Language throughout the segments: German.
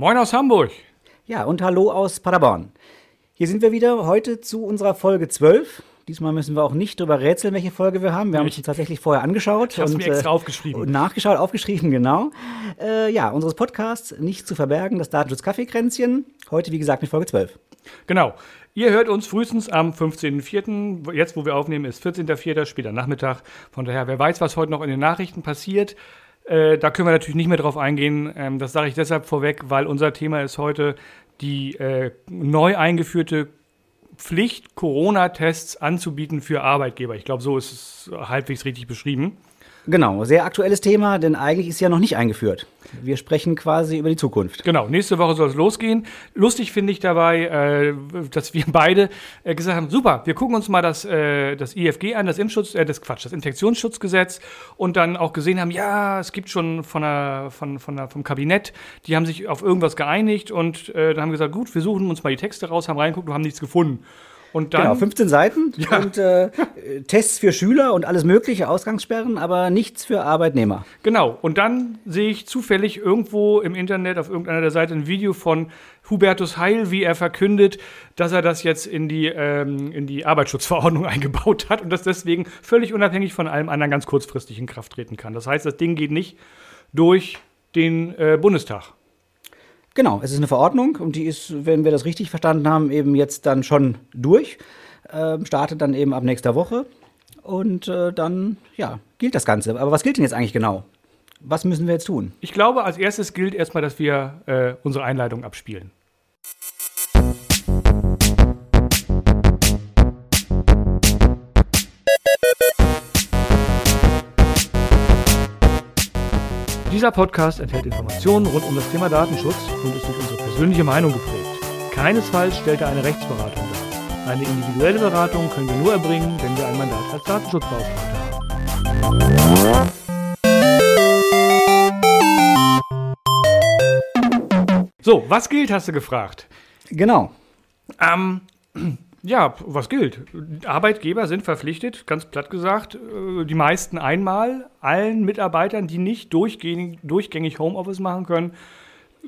Moin aus Hamburg. Ja, und hallo aus Paderborn. Hier sind wir wieder heute zu unserer Folge 12. Diesmal müssen wir auch nicht drüber rätseln, welche Folge wir haben. Wir haben uns tatsächlich vorher angeschaut. Ich habe mir extra äh, aufgeschrieben. Und nachgeschaut, aufgeschrieben, genau. Äh, ja, unseres Podcasts nicht zu verbergen, das Datenschutz-Kaffeekränzchen. Heute, wie gesagt, mit Folge 12. Genau. Ihr hört uns frühestens am 15.04. Jetzt, wo wir aufnehmen, ist 14.04. später Nachmittag. Von daher, wer weiß, was heute noch in den Nachrichten passiert. Äh, da können wir natürlich nicht mehr drauf eingehen. Ähm, das sage ich deshalb vorweg, weil unser Thema ist heute die äh, neu eingeführte Pflicht, Corona-Tests anzubieten für Arbeitgeber. Ich glaube, so ist es halbwegs richtig beschrieben. Genau, sehr aktuelles Thema, denn eigentlich ist ja noch nicht eingeführt. Wir sprechen quasi über die Zukunft. Genau, nächste Woche soll es losgehen. Lustig finde ich dabei, äh, dass wir beide äh, gesagt haben, super, wir gucken uns mal das, äh, das IFG an, das Impfschutz, äh, das Quatsch, das Infektionsschutzgesetz und dann auch gesehen haben, ja, es gibt schon von der, von, von der, vom Kabinett, die haben sich auf irgendwas geeinigt und äh, dann haben gesagt, gut, wir suchen uns mal die Texte raus, haben reingeguckt und haben nichts gefunden. Und dann, genau, 15 Seiten ja. und äh, Tests für Schüler und alles mögliche, Ausgangssperren, aber nichts für Arbeitnehmer. Genau, und dann sehe ich zufällig irgendwo im Internet auf irgendeiner der Seiten ein Video von Hubertus Heil, wie er verkündet, dass er das jetzt in die, ähm, in die Arbeitsschutzverordnung eingebaut hat und das deswegen völlig unabhängig von allem anderen ganz kurzfristig in Kraft treten kann. Das heißt, das Ding geht nicht durch den äh, Bundestag. Genau, es ist eine Verordnung und die ist, wenn wir das richtig verstanden haben, eben jetzt dann schon durch. Äh, startet dann eben ab nächster Woche und äh, dann, ja, gilt das Ganze. Aber was gilt denn jetzt eigentlich genau? Was müssen wir jetzt tun? Ich glaube, als erstes gilt erstmal, dass wir äh, unsere Einleitung abspielen. Dieser Podcast enthält Informationen rund um das Thema Datenschutz und ist durch unsere persönliche Meinung geprägt. Keinesfalls stellt er eine Rechtsberatung dar. Eine individuelle Beratung können wir nur erbringen, wenn wir ein Mandat als Datenschutzbeauftragter haben. So, was gilt, hast du gefragt? Genau. Ähm, ja, was gilt? Arbeitgeber sind verpflichtet, ganz platt gesagt, äh, die meisten einmal, allen Mitarbeitern, die nicht durchgängig, durchgängig Homeoffice machen können,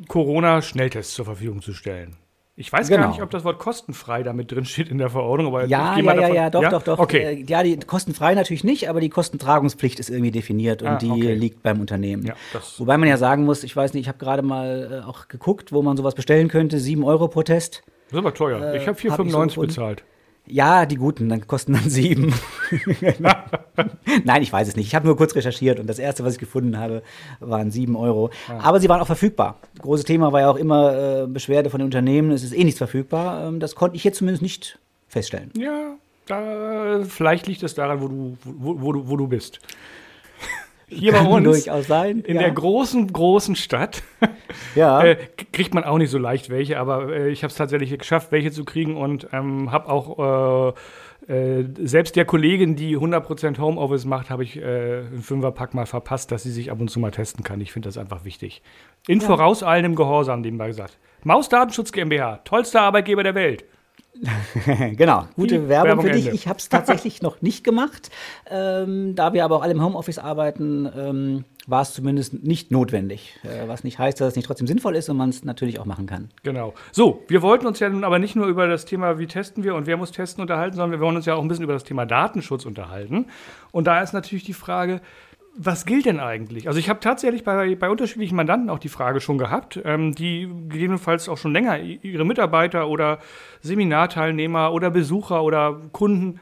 Corona-Schnelltests zur Verfügung zu stellen. Ich weiß genau. gar nicht, ob das Wort kostenfrei damit drin steht in der Verordnung, aber ja, ja, ja, ja, doch, ja? doch, doch. Okay. Äh, ja, die kostenfrei natürlich nicht, aber die Kostentragungspflicht ist irgendwie definiert und ah, die okay. liegt beim Unternehmen. Ja, Wobei man ja sagen muss, ich weiß nicht, ich habe gerade mal äh, auch geguckt, wo man sowas bestellen könnte, 7 Euro pro Test. Das ist aber teuer. ich habe 4,95 so bezahlt. Ja, die guten, dann kosten dann sieben. Nein, ich weiß es nicht. Ich habe nur kurz recherchiert und das erste, was ich gefunden habe, waren sieben Euro. Ah. Aber sie waren auch verfügbar. Großes Thema war ja auch immer äh, Beschwerde von den Unternehmen, es ist eh nichts verfügbar. Ähm, das konnte ich jetzt zumindest nicht feststellen. Ja, da, vielleicht liegt es daran, wo du, wo, wo, wo du bist. Hier Kann bei uns durchaus sein. in ja. der großen, großen Stadt ja. äh, kriegt man auch nicht so leicht welche, aber äh, ich habe es tatsächlich geschafft, welche zu kriegen und ähm, habe auch äh, äh selbst der Kollegin, die 100% Homeoffice macht, habe ich äh, einen Fünferpack mal verpasst, dass sie sich ab und zu mal testen kann. Ich finde das einfach wichtig. In ja. vorauseilendem Gehorsam, nebenbei gesagt. Maus Datenschutz GmbH, tollster Arbeitgeber der Welt. genau, gute Werbung, Werbung für dich. Ende. Ich habe es tatsächlich noch nicht gemacht. Ähm, da wir aber auch alle im Homeoffice arbeiten, ähm, war es zumindest nicht notwendig. Äh, was nicht heißt, dass es nicht trotzdem sinnvoll ist und man es natürlich auch machen kann. Genau. So, wir wollten uns ja nun aber nicht nur über das Thema, wie testen wir und wer muss testen, unterhalten, sondern wir wollen uns ja auch ein bisschen über das Thema Datenschutz unterhalten. Und da ist natürlich die Frage, was gilt denn eigentlich? Also ich habe tatsächlich bei, bei unterschiedlichen Mandanten auch die Frage schon gehabt, ähm, die gegebenenfalls auch schon länger ihre Mitarbeiter oder Seminarteilnehmer oder Besucher oder Kunden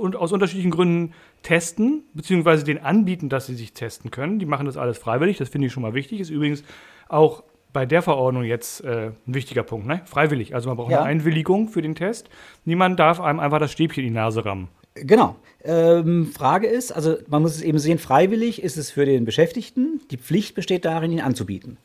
und aus unterschiedlichen Gründen testen, beziehungsweise den anbieten, dass sie sich testen können. Die machen das alles freiwillig, das finde ich schon mal wichtig. Ist übrigens auch bei der Verordnung jetzt äh, ein wichtiger Punkt, ne? Freiwillig. Also man braucht ja. eine Einwilligung für den Test. Niemand darf einem einfach das Stäbchen in die Nase rammen. Genau. Ähm, Frage ist, also man muss es eben sehen, freiwillig ist es für den Beschäftigten. Die Pflicht besteht darin, ihn anzubieten.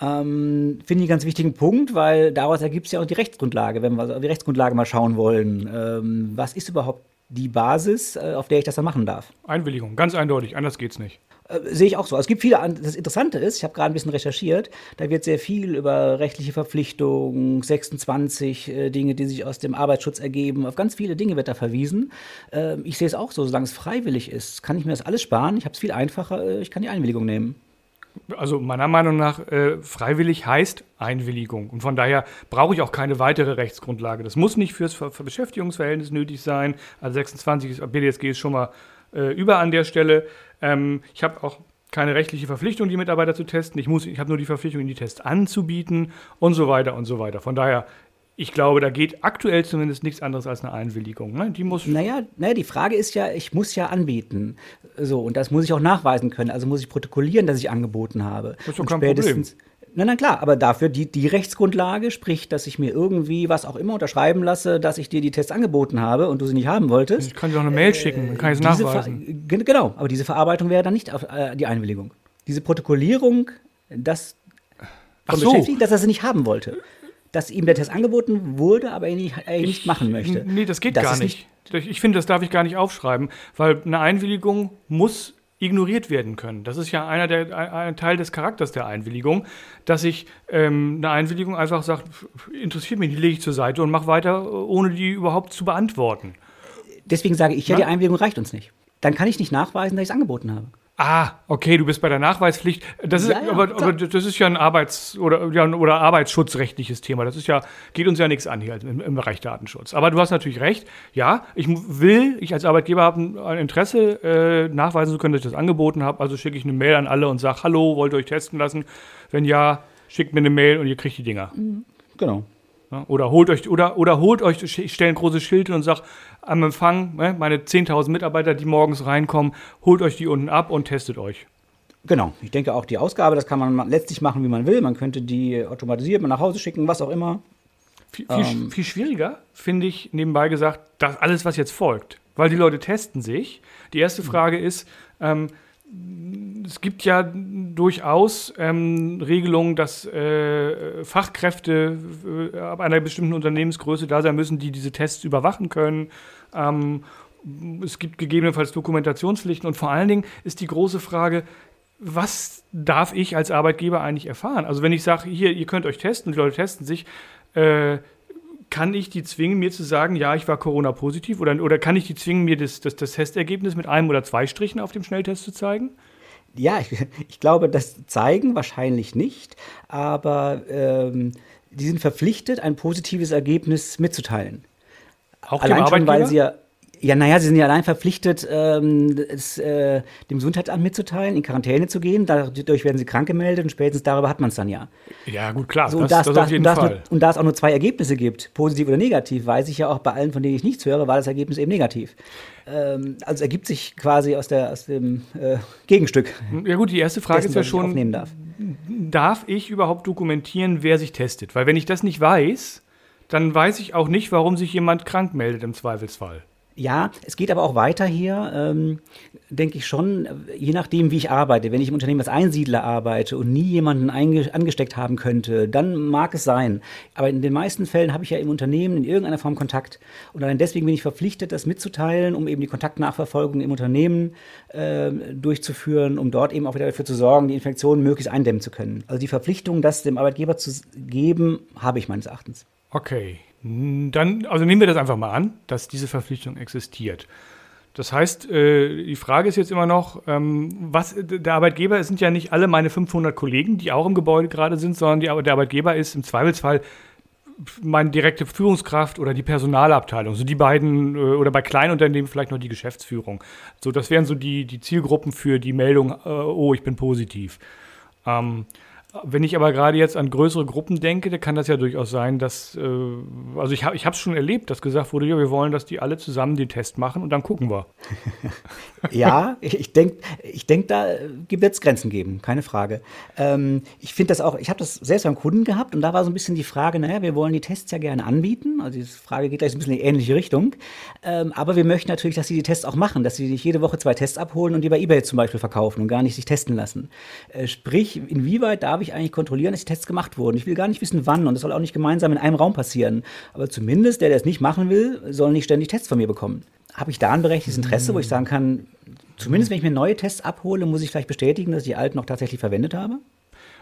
Ähm, Finde ich einen ganz wichtigen Punkt, weil daraus ergibt sich ja auch die Rechtsgrundlage, wenn wir auf die Rechtsgrundlage mal schauen wollen. Ähm, was ist überhaupt die Basis, äh, auf der ich das dann machen darf? Einwilligung, ganz eindeutig, anders geht's nicht. Äh, sehe ich auch so. Es gibt viele, das Interessante ist, ich habe gerade ein bisschen recherchiert, da wird sehr viel über rechtliche Verpflichtungen, 26 äh, Dinge, die sich aus dem Arbeitsschutz ergeben, auf ganz viele Dinge wird da verwiesen. Äh, ich sehe es auch so, solange es freiwillig ist, kann ich mir das alles sparen. Ich habe es viel einfacher, ich kann die Einwilligung nehmen. Also meiner Meinung nach, äh, freiwillig heißt Einwilligung. Und von daher brauche ich auch keine weitere Rechtsgrundlage. Das muss nicht fürs Ver Beschäftigungsverhältnis nötig sein. Also 26 ist, BDSG ist schon mal äh, über an der Stelle. Ähm, ich habe auch keine rechtliche Verpflichtung, die Mitarbeiter zu testen. Ich, ich habe nur die Verpflichtung, die Tests anzubieten und so weiter und so weiter. Von daher ich glaube, da geht aktuell zumindest nichts anderes als eine Einwilligung. Ne? Die muss naja, naja, die Frage ist ja, ich muss ja anbieten. So, und das muss ich auch nachweisen können. Also muss ich protokollieren, dass ich angeboten habe. Das ist doch kein Problem. Na, na klar, aber dafür die, die Rechtsgrundlage, sprich, dass ich mir irgendwie was auch immer unterschreiben lasse, dass ich dir die Tests angeboten habe und du sie nicht haben wolltest. Ich kann dir auch eine Mail schicken, dann kann ich es nachweisen. genau, aber diese Verarbeitung wäre dann nicht auf, äh, die Einwilligung. Diese Protokollierung, das von so. Dass er sie nicht haben wollte dass ihm der Test angeboten wurde, aber er nicht, er ihn nicht machen möchte. Nee, das geht das gar nicht. nicht. Ich finde, das darf ich gar nicht aufschreiben, weil eine Einwilligung muss ignoriert werden können. Das ist ja einer der, ein Teil des Charakters der Einwilligung, dass ich ähm, eine Einwilligung einfach sage, interessiert mich, die lege ich zur Seite und mache weiter, ohne die überhaupt zu beantworten. Deswegen sage ich ja, die Einwilligung reicht uns nicht. Dann kann ich nicht nachweisen, dass ich es angeboten habe. Ah, okay, du bist bei der Nachweispflicht. Das ist, ja, ja, aber, aber, das ist ja ein Arbeits- oder, ja, oder arbeitsschutzrechtliches Thema. Das ist ja, geht uns ja nichts an hier im, im, Bereich Datenschutz. Aber du hast natürlich recht. Ja, ich will, ich als Arbeitgeber habe ein Interesse, äh, nachweisen zu können, dass ich das angeboten habe. Also schicke ich eine Mail an alle und sage, hallo, wollt ihr euch testen lassen? Wenn ja, schickt mir eine Mail und ihr kriegt die Dinger. Mhm. Genau. Oder holt euch, oder, oder holt euch, ich stelle ein großes Schild und sage, am Empfang, ne, meine 10.000 Mitarbeiter, die morgens reinkommen, holt euch die unten ab und testet euch. Genau, ich denke auch die Ausgabe, das kann man letztlich machen, wie man will. Man könnte die automatisiert mal nach Hause schicken, was auch immer. Viel, viel, ähm, viel schwieriger finde ich nebenbei gesagt, das alles, was jetzt folgt. Weil die Leute testen sich. Die erste Frage ist, ähm, es gibt ja durchaus ähm, Regelungen, dass äh, Fachkräfte äh, ab einer bestimmten Unternehmensgröße da sein müssen, die diese Tests überwachen können. Ähm, es gibt gegebenenfalls Dokumentationspflichten und vor allen Dingen ist die große Frage, was darf ich als Arbeitgeber eigentlich erfahren? Also wenn ich sage, hier, ihr könnt euch testen, die Leute testen sich, äh, kann ich die zwingen, mir zu sagen, ja, ich war Corona-positiv? Oder, oder kann ich die zwingen, mir das, das, das Testergebnis mit einem oder zwei Strichen auf dem Schnelltest zu zeigen? Ja, ich, ich glaube, das zeigen wahrscheinlich nicht, aber ähm, die sind verpflichtet, ein positives Ergebnis mitzuteilen. Auch Allein schon, weil sie ja ja, naja, sie sind ja allein verpflichtet, ähm, es, äh, dem Gesundheitsamt mitzuteilen, in Quarantäne zu gehen. Dadurch werden sie krank gemeldet und spätestens darüber hat man es dann ja. Ja, gut, klar. So, das, das, das, auf jeden und, Fall. Nur, und da es auch nur zwei Ergebnisse gibt, positiv oder negativ, weiß ich ja auch bei allen, von denen ich nichts höre, war das Ergebnis eben negativ. Ähm, also ergibt sich quasi aus, der, aus dem äh, Gegenstück. Ja, gut, die erste Frage dessen, ist ja schon: darf. darf ich überhaupt dokumentieren, wer sich testet? Weil, wenn ich das nicht weiß, dann weiß ich auch nicht, warum sich jemand krank meldet im Zweifelsfall. Ja, es geht aber auch weiter hier, ähm, denke ich schon, je nachdem, wie ich arbeite. Wenn ich im Unternehmen als Einsiedler arbeite und nie jemanden angesteckt haben könnte, dann mag es sein. Aber in den meisten Fällen habe ich ja im Unternehmen in irgendeiner Form Kontakt. Und allein deswegen bin ich verpflichtet, das mitzuteilen, um eben die Kontaktnachverfolgung im Unternehmen äh, durchzuführen, um dort eben auch wieder dafür zu sorgen, die Infektionen möglichst eindämmen zu können. Also die Verpflichtung, das dem Arbeitgeber zu geben, habe ich meines Erachtens. Okay. Dann, also nehmen wir das einfach mal an, dass diese Verpflichtung existiert. Das heißt, äh, die Frage ist jetzt immer noch, ähm, was der Arbeitgeber sind ja nicht alle meine 500 Kollegen, die auch im Gebäude gerade sind, sondern die, der Arbeitgeber ist im Zweifelsfall meine direkte Führungskraft oder die Personalabteilung, so die beiden äh, oder bei Kleinunternehmen vielleicht noch die Geschäftsführung. So, das wären so die, die Zielgruppen für die Meldung, äh, oh, ich bin positiv. Ähm, wenn ich aber gerade jetzt an größere Gruppen denke, dann kann das ja durchaus sein, dass, äh, also ich habe es schon erlebt, dass gesagt wurde, ja, wir wollen, dass die alle zusammen den Test machen und dann gucken wir. ja, ich denke, ich denk, da wird es Grenzen geben, keine Frage. Ähm, ich finde das auch, ich habe das selbst beim Kunden gehabt und da war so ein bisschen die Frage, naja, wir wollen die Tests ja gerne anbieten, also die Frage geht gleich so ein bisschen in die ähnliche Richtung, ähm, aber wir möchten natürlich, dass sie die Tests auch machen, dass sie sich jede Woche zwei Tests abholen und die bei Ebay zum Beispiel verkaufen und gar nicht sich testen lassen. Äh, sprich, inwieweit darf ich ich eigentlich kontrollieren, dass die Tests gemacht wurden. Ich will gar nicht wissen, wann und das soll auch nicht gemeinsam in einem Raum passieren. Aber zumindest der, der es nicht machen will, soll nicht ständig Tests von mir bekommen. Habe ich da ein berechtigtes Interesse, wo ich sagen kann, zumindest wenn ich mir neue Tests abhole, muss ich vielleicht bestätigen, dass ich die alten auch tatsächlich verwendet habe?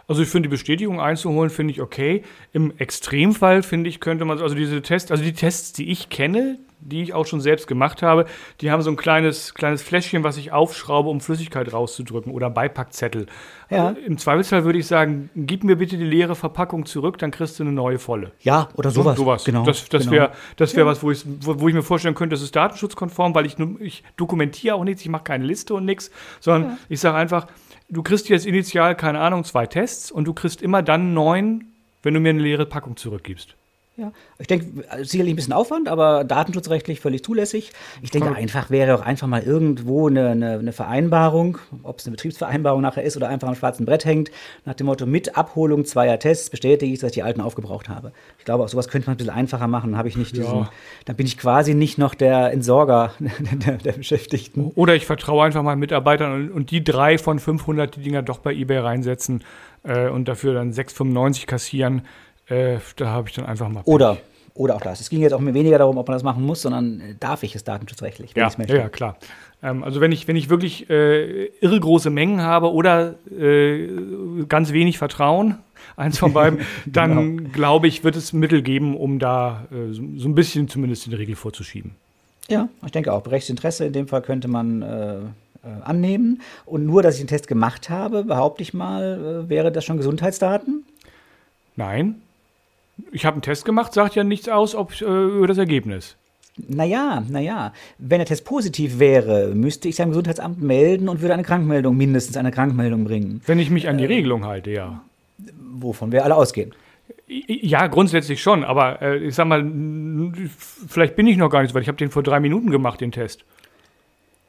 Also ich finde die Bestätigung einzuholen, finde ich okay. Im Extremfall finde ich, könnte man, also diese Tests, also die Tests, die ich kenne, die ich auch schon selbst gemacht habe, die haben so ein kleines, kleines Fläschchen, was ich aufschraube, um Flüssigkeit rauszudrücken oder Beipackzettel. Ja. Also Im Zweifelsfall würde ich sagen, gib mir bitte die leere Verpackung zurück, dann kriegst du eine neue volle. Ja, oder sowas. sowas. Genau. Das, das genau. wäre das wär was, wo ich, wo, wo ich mir vorstellen könnte, das ist datenschutzkonform, weil ich, ich dokumentiere auch nichts, ich mache keine Liste und nichts, sondern ich sage einfach, du kriegst jetzt initial, keine Ahnung, zwei Tests und du kriegst immer dann neun, wenn du mir eine leere Packung zurückgibst. Ja, ich denke, sicherlich ein bisschen Aufwand, aber datenschutzrechtlich völlig zulässig. Ich denke, Komm. einfach wäre auch einfach mal irgendwo eine, eine, eine Vereinbarung, ob es eine Betriebsvereinbarung nachher ist oder einfach am schwarzen Brett hängt, nach dem Motto, mit Abholung zweier Tests bestätige ich, dass ich die alten aufgebraucht habe. Ich glaube, auch sowas könnte man ein bisschen einfacher machen, dann habe ich nicht Ja. diesen, dann bin ich quasi nicht noch der Entsorger der, der Beschäftigten. Oder ich vertraue einfach meinen Mitarbeitern und, und die drei von 500 die Dinger doch bei eBay reinsetzen äh, und dafür dann 6,95 kassieren. Äh, da habe ich dann einfach mal. Pech. Oder, oder auch das. Es ging jetzt auch mir weniger darum, ob man das machen muss, sondern äh, darf ich es datenschutzrechtlich, wenn Ja, ich es möchte. ja, klar. Ähm, also wenn ich, wenn ich wirklich äh, irre große Mengen habe oder äh, ganz wenig Vertrauen, eins von beiden, dann Genau. glaube ich, wird es Mittel geben, um da äh, so, so ein bisschen zumindest den Regel vorzuschieben. Ja, ich denke auch. Berechtigtes Interesse in dem Fall könnte man äh, äh, annehmen. Und nur, dass ich den Test gemacht habe, behaupte ich mal, wäre das schon Gesundheitsdaten? Nein, ich habe einen Test gemacht, sagt ja nichts aus ob, äh, über das Ergebnis. Naja, naja. Wenn der Test positiv wäre, müsste ich am Gesundheitsamt melden und würde eine Krankmeldung, mindestens eine Krankmeldung bringen, Wenn ich mich an die Regelung halte, ja. wovon wir alle ausgehen. Ja, grundsätzlich schon, aber äh, ich sag mal, vielleicht bin ich noch gar nicht so weit. Ich habe den vor drei Minuten gemacht, den Test.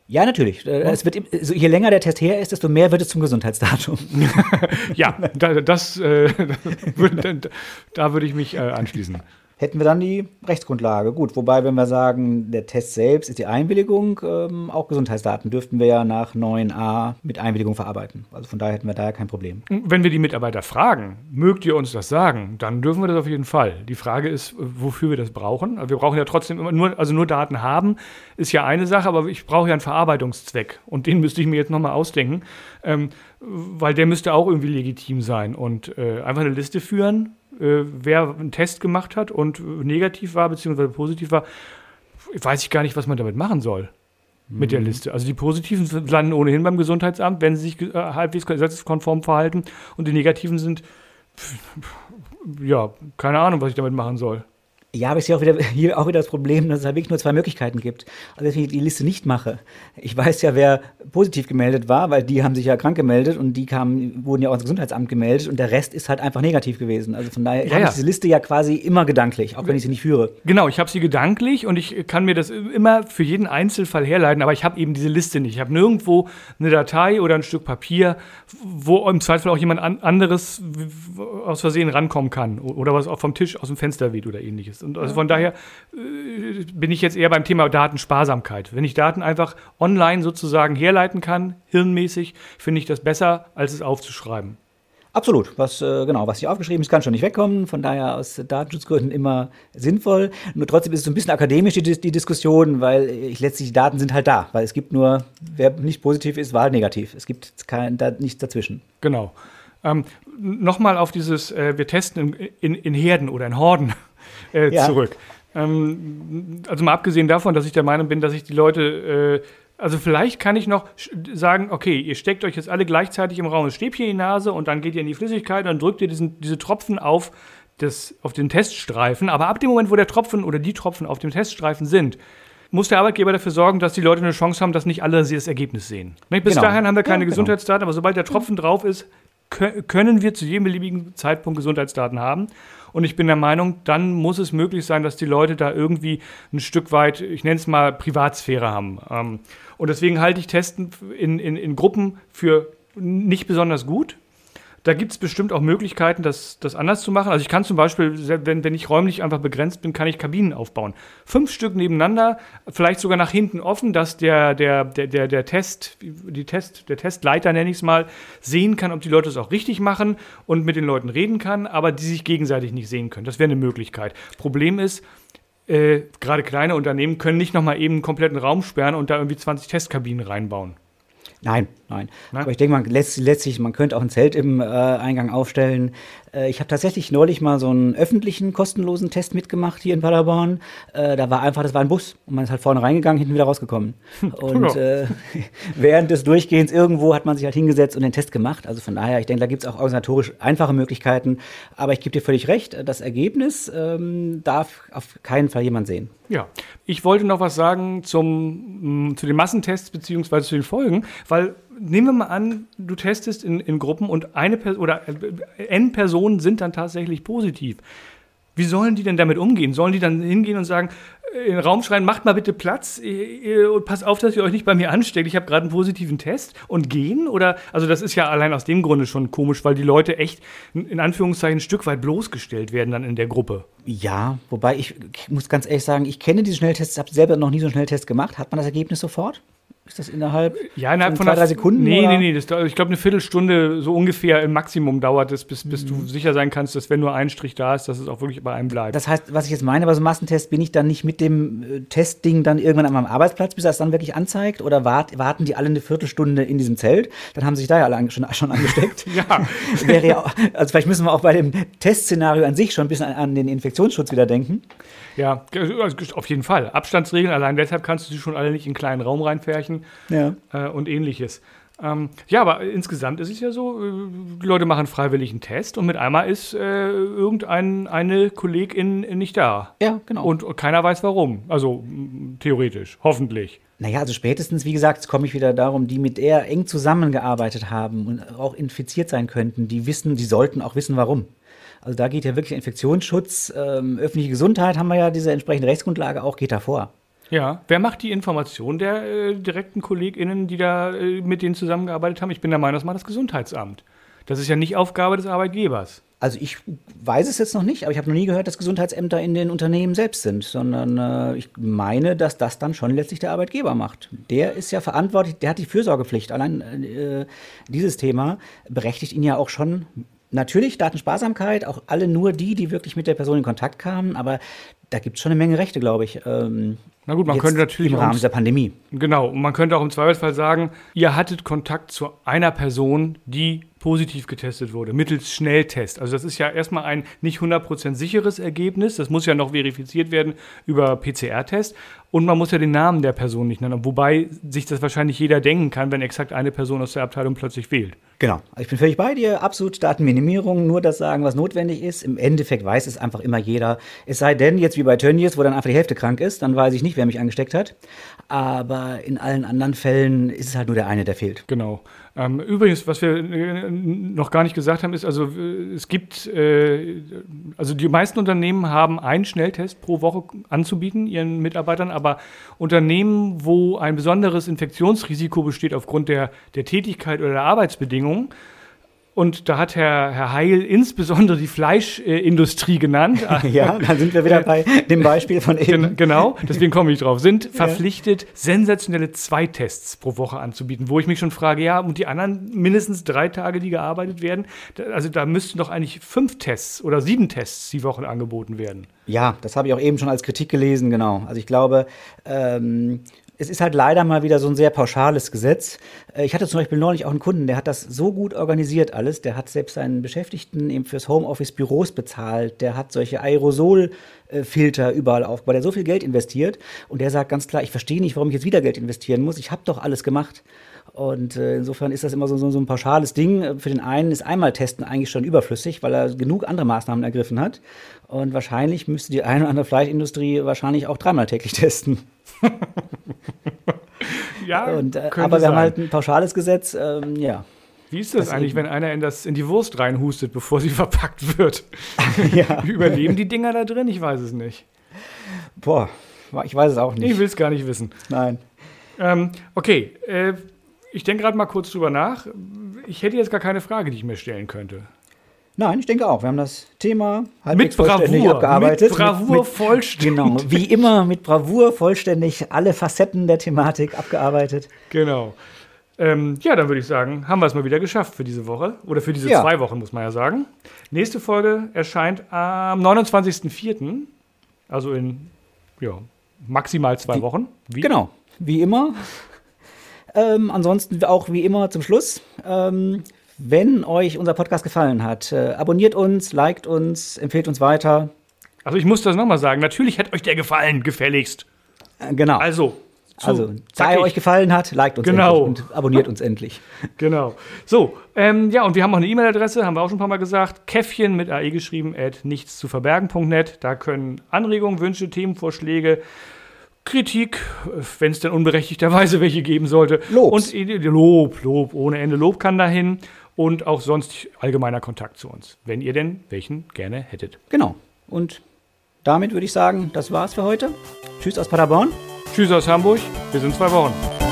Ja, natürlich. Äh, Es wird, also je länger der Test her ist, desto mehr wird es zum Gesundheitsdatum. Ja, da, das, äh, da würde ich mich äh, anschließen. Hätten wir dann die Rechtsgrundlage. Gut, wobei, wenn wir sagen, der Test selbst ist die Einwilligung, ähm, auch Gesundheitsdaten dürften wir ja nach 9a mit Einwilligung verarbeiten. Also von daher hätten wir da ja kein Problem. Wenn wir die Mitarbeiter fragen, mögt ihr uns das sagen, dann dürfen wir das auf jeden Fall. Die Frage ist, wofür wir das brauchen. Wir brauchen ja trotzdem immer nur, also nur Daten haben, ist ja eine Sache, aber ich brauche ja einen Verarbeitungszweck. Und den müsste ich mir jetzt nochmal ausdenken, ähm, weil der müsste auch irgendwie legitim sein. Und äh, einfach eine Liste führen, äh, wer einen Test gemacht hat und negativ war, beziehungsweise positiv war, weiß ich gar nicht, was man damit machen soll. Mit der Liste. Also die Positiven landen ohnehin beim Gesundheitsamt, wenn sie sich äh, halbwegs gesetzeskonform verhalten. Und die Negativen sind, pf, ja, keine Ahnung, was ich damit machen soll. Ja, aber ich sehe auch wieder, hier auch wieder das Problem, dass es halt wirklich nur zwei Möglichkeiten gibt. Also wenn ich die Liste nicht mache, ich weiß ja, wer positiv gemeldet war, weil die haben sich ja krank gemeldet und die kamen, wurden ja auch ins Gesundheitsamt gemeldet und der Rest ist halt einfach negativ gewesen. Also von daher Ja, habe ja. ich diese Liste ja quasi immer gedanklich, auch wenn ich sie nicht führe. Genau, ich habe sie gedanklich und ich kann mir das immer für jeden Einzelfall herleiten, aber ich habe eben diese Liste nicht. Ich habe nirgendwo eine Datei oder ein Stück Papier, wo im Zweifel auch jemand an, anderes aus Versehen rankommen kann oder was auch vom Tisch aus dem Fenster weht oder ähnliches. Und also von daher äh, bin ich jetzt eher beim Thema Datensparsamkeit. Wenn ich Daten einfach online sozusagen herleiten kann, hirnmäßig, finde ich das besser, als es aufzuschreiben. Absolut. Was, äh, genau, was hier aufgeschrieben ist, kann schon nicht wegkommen. Von daher aus Datenschutzgründen immer sinnvoll. Nur trotzdem ist es so ein bisschen akademisch, die, die Diskussion, weil ich letztlich die Daten sind halt da. Weil es gibt nur, wer nicht positiv ist, war halt negativ. Es gibt kein, da, nichts dazwischen. Genau. Ähm, Nochmal auf dieses, äh, wir testen in, in, in Herden oder in Horden äh, Ja. zurück. Ähm, also mal abgesehen davon, dass ich der Meinung bin, dass ich die Leute, äh, also vielleicht kann ich noch sagen, okay, ihr steckt euch jetzt alle gleichzeitig im Raum ein Stäbchen in die Nase und dann geht ihr in die Flüssigkeit und dann drückt ihr diesen, diese Tropfen auf, das, auf den Teststreifen. Aber ab dem Moment, wo der Tropfen oder die Tropfen auf dem Teststreifen sind, muss der Arbeitgeber dafür sorgen, dass die Leute eine Chance haben, dass nicht alle das Ergebnis sehen. Ne, Bis Genau. dahin haben wir keine Ja, genau. Gesundheitsdaten, aber sobald der Tropfen drauf ist, können wir zu jedem beliebigen Zeitpunkt Gesundheitsdaten haben. Und ich bin der Meinung, dann muss es möglich sein, dass die Leute da irgendwie ein Stück weit, ich nenne es mal Privatsphäre haben. Ähm, und deswegen halte ich Testen in, in, in Gruppen für nicht besonders gut. Da gibt es bestimmt auch Möglichkeiten, das, das anders zu machen. Also ich kann zum Beispiel, wenn, wenn ich räumlich einfach begrenzt bin, kann ich Kabinen aufbauen. Fünf Stück nebeneinander, vielleicht sogar nach hinten offen, dass der, der, der, der, der Test, die Test, der Testleiter nenne ich es mal, sehen kann, ob die Leute es auch richtig machen und mit den Leuten reden kann, aber die sich gegenseitig nicht sehen können. Das wäre eine Möglichkeit. Problem ist, äh, gerade kleine Unternehmen können nicht nochmal eben einen kompletten Raum sperren und da irgendwie 20 Testkabinen reinbauen. Nein, nein. Nein? Aber ich denke, man letzt, letztlich, man könnte auch ein Zelt im äh, Eingang aufstellen. Äh, ich habe tatsächlich neulich mal so einen öffentlichen, kostenlosen Test mitgemacht hier in Paderborn. Äh, da war einfach, das war ein Bus und man ist halt vorne reingegangen, hinten wieder rausgekommen. Und äh, während des Durchgehens irgendwo hat man sich halt hingesetzt und den Test gemacht. Also von daher, ich denke, da gibt es auch organisatorisch einfache Möglichkeiten. Aber ich gebe dir völlig recht, das Ergebnis ähm, darf auf keinen Fall jemand sehen. Ja, ich wollte noch was sagen zum, mm, zu den Massentests beziehungsweise zu den Folgen, weil nehmen wir mal an, du testest in, in Gruppen und eine Person oder äh, n Personen sind dann tatsächlich positiv. Wie sollen die denn damit umgehen? Sollen die dann hingehen und sagen, in den Raum schreien, macht mal bitte Platz und passt auf, dass ihr euch nicht bei mir ansteckt. Ich habe gerade einen positiven Test und gehen? Oder, also das ist ja allein aus dem Grunde schon komisch, weil die Leute echt in Anführungszeichen ein Stück weit bloßgestellt werden dann in der Gruppe. Ja, wobei ich, ich muss ganz ehrlich sagen, ich kenne diese Schnelltests, habe selber noch nie so einen Schnelltest gemacht. Hat man das Ergebnis sofort? Ist das innerhalb ja, innerhalb von, zwei, drei Sekunden? Nee, oder? nee, nee. Das, ich glaube, eine Viertelstunde so ungefähr im Maximum dauert es, bis, bis mhm. du sicher sein kannst, dass wenn nur ein Strich da ist, dass es auch wirklich bei einem bleibt. Das heißt, was ich jetzt meine, bei so einem Massentest, bin ich dann nicht mit dem äh, Testding dann irgendwann an meinem Arbeitsplatz, bis er es dann wirklich anzeigt? Oder wart, warten die alle eine Viertelstunde in diesem Zelt? Dann haben sich da ja alle schon, schon angesteckt. ja. Wäre ja auch, also vielleicht müssen wir auch bei dem Testszenario an sich schon ein bisschen an, an den Infektionsschutz wieder denken. Ja, also auf jeden Fall. Abstandsregeln, allein deshalb kannst du sie schon alle nicht in einen kleinen Raum reinfärchen ja. äh, und ähnliches. Ähm, ja, aber insgesamt ist es ja so, äh, die Leute machen freiwillig einen Test und mit einmal ist äh, irgendeine Kollegin nicht da. Ja, genau. Und keiner weiß warum. Also theoretisch, hoffentlich. Naja, also spätestens, wie gesagt, komme ich wieder darum, die mit der eng zusammengearbeitet haben und auch infiziert sein könnten, die wissen, die sollten auch wissen, warum. Also da geht ja wirklich Infektionsschutz, ähm, öffentliche Gesundheit haben wir ja diese entsprechende Rechtsgrundlage auch, geht da vor. Ja, wer macht die Information der äh, direkten KollegInnen, die da äh, mit denen zusammengearbeitet haben? Ich bin der Meinung, das macht das Gesundheitsamt. Das ist ja nicht Aufgabe des Arbeitgebers. Also ich weiß es jetzt noch nicht, aber ich habe noch nie gehört, dass Gesundheitsämter in den Unternehmen selbst sind, sondern äh, ich meine, dass das dann schon letztlich der Arbeitgeber macht. Der ist ja verantwortlich, der hat die Fürsorgepflicht. Allein äh, dieses Thema berechtigt ihn ja auch schon Natürlich Datensparsamkeit, auch alle nur die, die wirklich mit der Person in Kontakt kamen, aber da gibt es schon eine Menge Rechte, glaube ich. Ähm, Na gut, man könnte natürlich. Im Rahmen der Pandemie. Genau, und man könnte auch im Zweifelsfall sagen, ihr hattet Kontakt zu einer Person, die positiv getestet wurde, mittels Schnelltest. Also das ist ja erstmal ein nicht 100% sicheres Ergebnis. Das muss ja noch verifiziert werden über PCR-Test. Und man muss ja den Namen der Person nicht nennen. Wobei sich das wahrscheinlich jeder denken kann, wenn exakt eine Person aus der Abteilung plötzlich fehlt. Genau. Ich bin völlig bei dir. Absolut Datenminimierung. Nur das sagen, was notwendig ist. Im Endeffekt weiß es einfach immer jeder. Es sei denn, jetzt wie bei Tönnies, wo dann einfach die Hälfte krank ist, dann weiß ich nicht, wer mich angesteckt hat. Aber in allen anderen Fällen ist es halt nur der eine, der fehlt. Genau. Ähm, übrigens, was wir äh, noch gar nicht gesagt haben, ist, also äh, es gibt, äh, also die meisten Unternehmen haben einen Schnelltest pro Woche anzubieten, ihren Mitarbeitern, aber Unternehmen, wo ein besonderes Infektionsrisiko besteht aufgrund der, der Tätigkeit oder der Arbeitsbedingungen, und da hat Herr, Herr Heil insbesondere die Fleischindustrie genannt. ja, dann sind wir wieder bei dem Beispiel von eben. Genau, deswegen komme ich drauf. Sind verpflichtet, sensationelle zwei Tests pro Woche anzubieten, wo ich mich schon frage, ja, und die anderen mindestens drei Tage, die gearbeitet werden, also da müssten doch eigentlich fünf Tests oder sieben Tests die Woche angeboten werden. Ja, das habe ich auch eben schon als Kritik gelesen, genau. Also ich glaube, ähm, es ist halt leider mal wieder so ein sehr pauschales Gesetz. Äh, ich hatte zum Beispiel neulich auch einen Kunden, der hat das so gut organisiert alles. Der hat selbst seinen Beschäftigten eben fürs Homeoffice Büros bezahlt. Der hat solche Aerosolfilter überall aufgebaut. Der hat so viel Geld investiert. Und der sagt ganz klar, ich verstehe nicht, warum ich jetzt wieder Geld investieren muss. Ich habe doch alles gemacht. Und äh, insofern ist das immer so, so, so, ein pauschales Ding. Für den einen ist einmal Testen eigentlich schon überflüssig, weil er genug andere Maßnahmen ergriffen hat. Und wahrscheinlich müsste die eine oder andere Fleischindustrie wahrscheinlich auch dreimal täglich testen. ja, und, äh, aber wir sein. haben halt ein pauschales Gesetz, ähm, ja. Wie ist das, das eigentlich, eben. wenn einer in, das, in die Wurst reinhustet, bevor sie verpackt wird? ja. Überleben die Dinger da drin? Ich weiß es nicht. Boah, ich weiß es auch nicht. Ich will es gar nicht wissen. Nein. Ähm, okay, äh, ich denke gerade mal kurz drüber nach. Ich hätte jetzt gar keine Frage, die ich mir stellen könnte. Nein, ich denke auch. Wir haben das Thema halbwegs mit vollständig Bravour, abgearbeitet. Mit Bravour mit, mit, vollständig. Genau, wie immer mit Bravour vollständig alle Facetten der Thematik abgearbeitet. Genau. Ähm, ja, dann würde ich sagen, haben wir es mal wieder geschafft für diese Woche. Oder für diese ja. zwei Wochen, muss man ja sagen. Nächste Folge erscheint am 29.04. Also in ja, maximal zwei Die, Wochen. Wie? Genau, wie immer. Ähm, ansonsten auch wie immer zum Schluss. Ähm, wenn euch unser Podcast gefallen hat, äh, abonniert uns, liked uns, empfehlt uns weiter. Also ich muss das nochmal sagen, natürlich hat euch der gefallen, gefälligst. Äh, genau. Also, Also, da er euch gefallen hat, liked uns Genau. endlich und abonniert uns endlich. Genau. So, ähm, ja, und wir haben auch eine E-Mail-Adresse, haben wir auch schon ein paar Mal gesagt. Käffchen mit AE geschrieben, at nichtszuverbergen.net. Da können Anregungen, Wünsche, Themenvorschläge, Kritik, wenn es denn unberechtigterweise welche geben sollte. Lobs. Und Lob, Lob, ohne Ende Lob kann dahin. Und auch sonst allgemeiner Kontakt zu uns, wenn ihr denn welchen gerne hättet. Genau. Und damit würde ich sagen, das war's für heute. Tschüss aus Paderborn. Tschüss aus Hamburg, bis in zwei Wochen.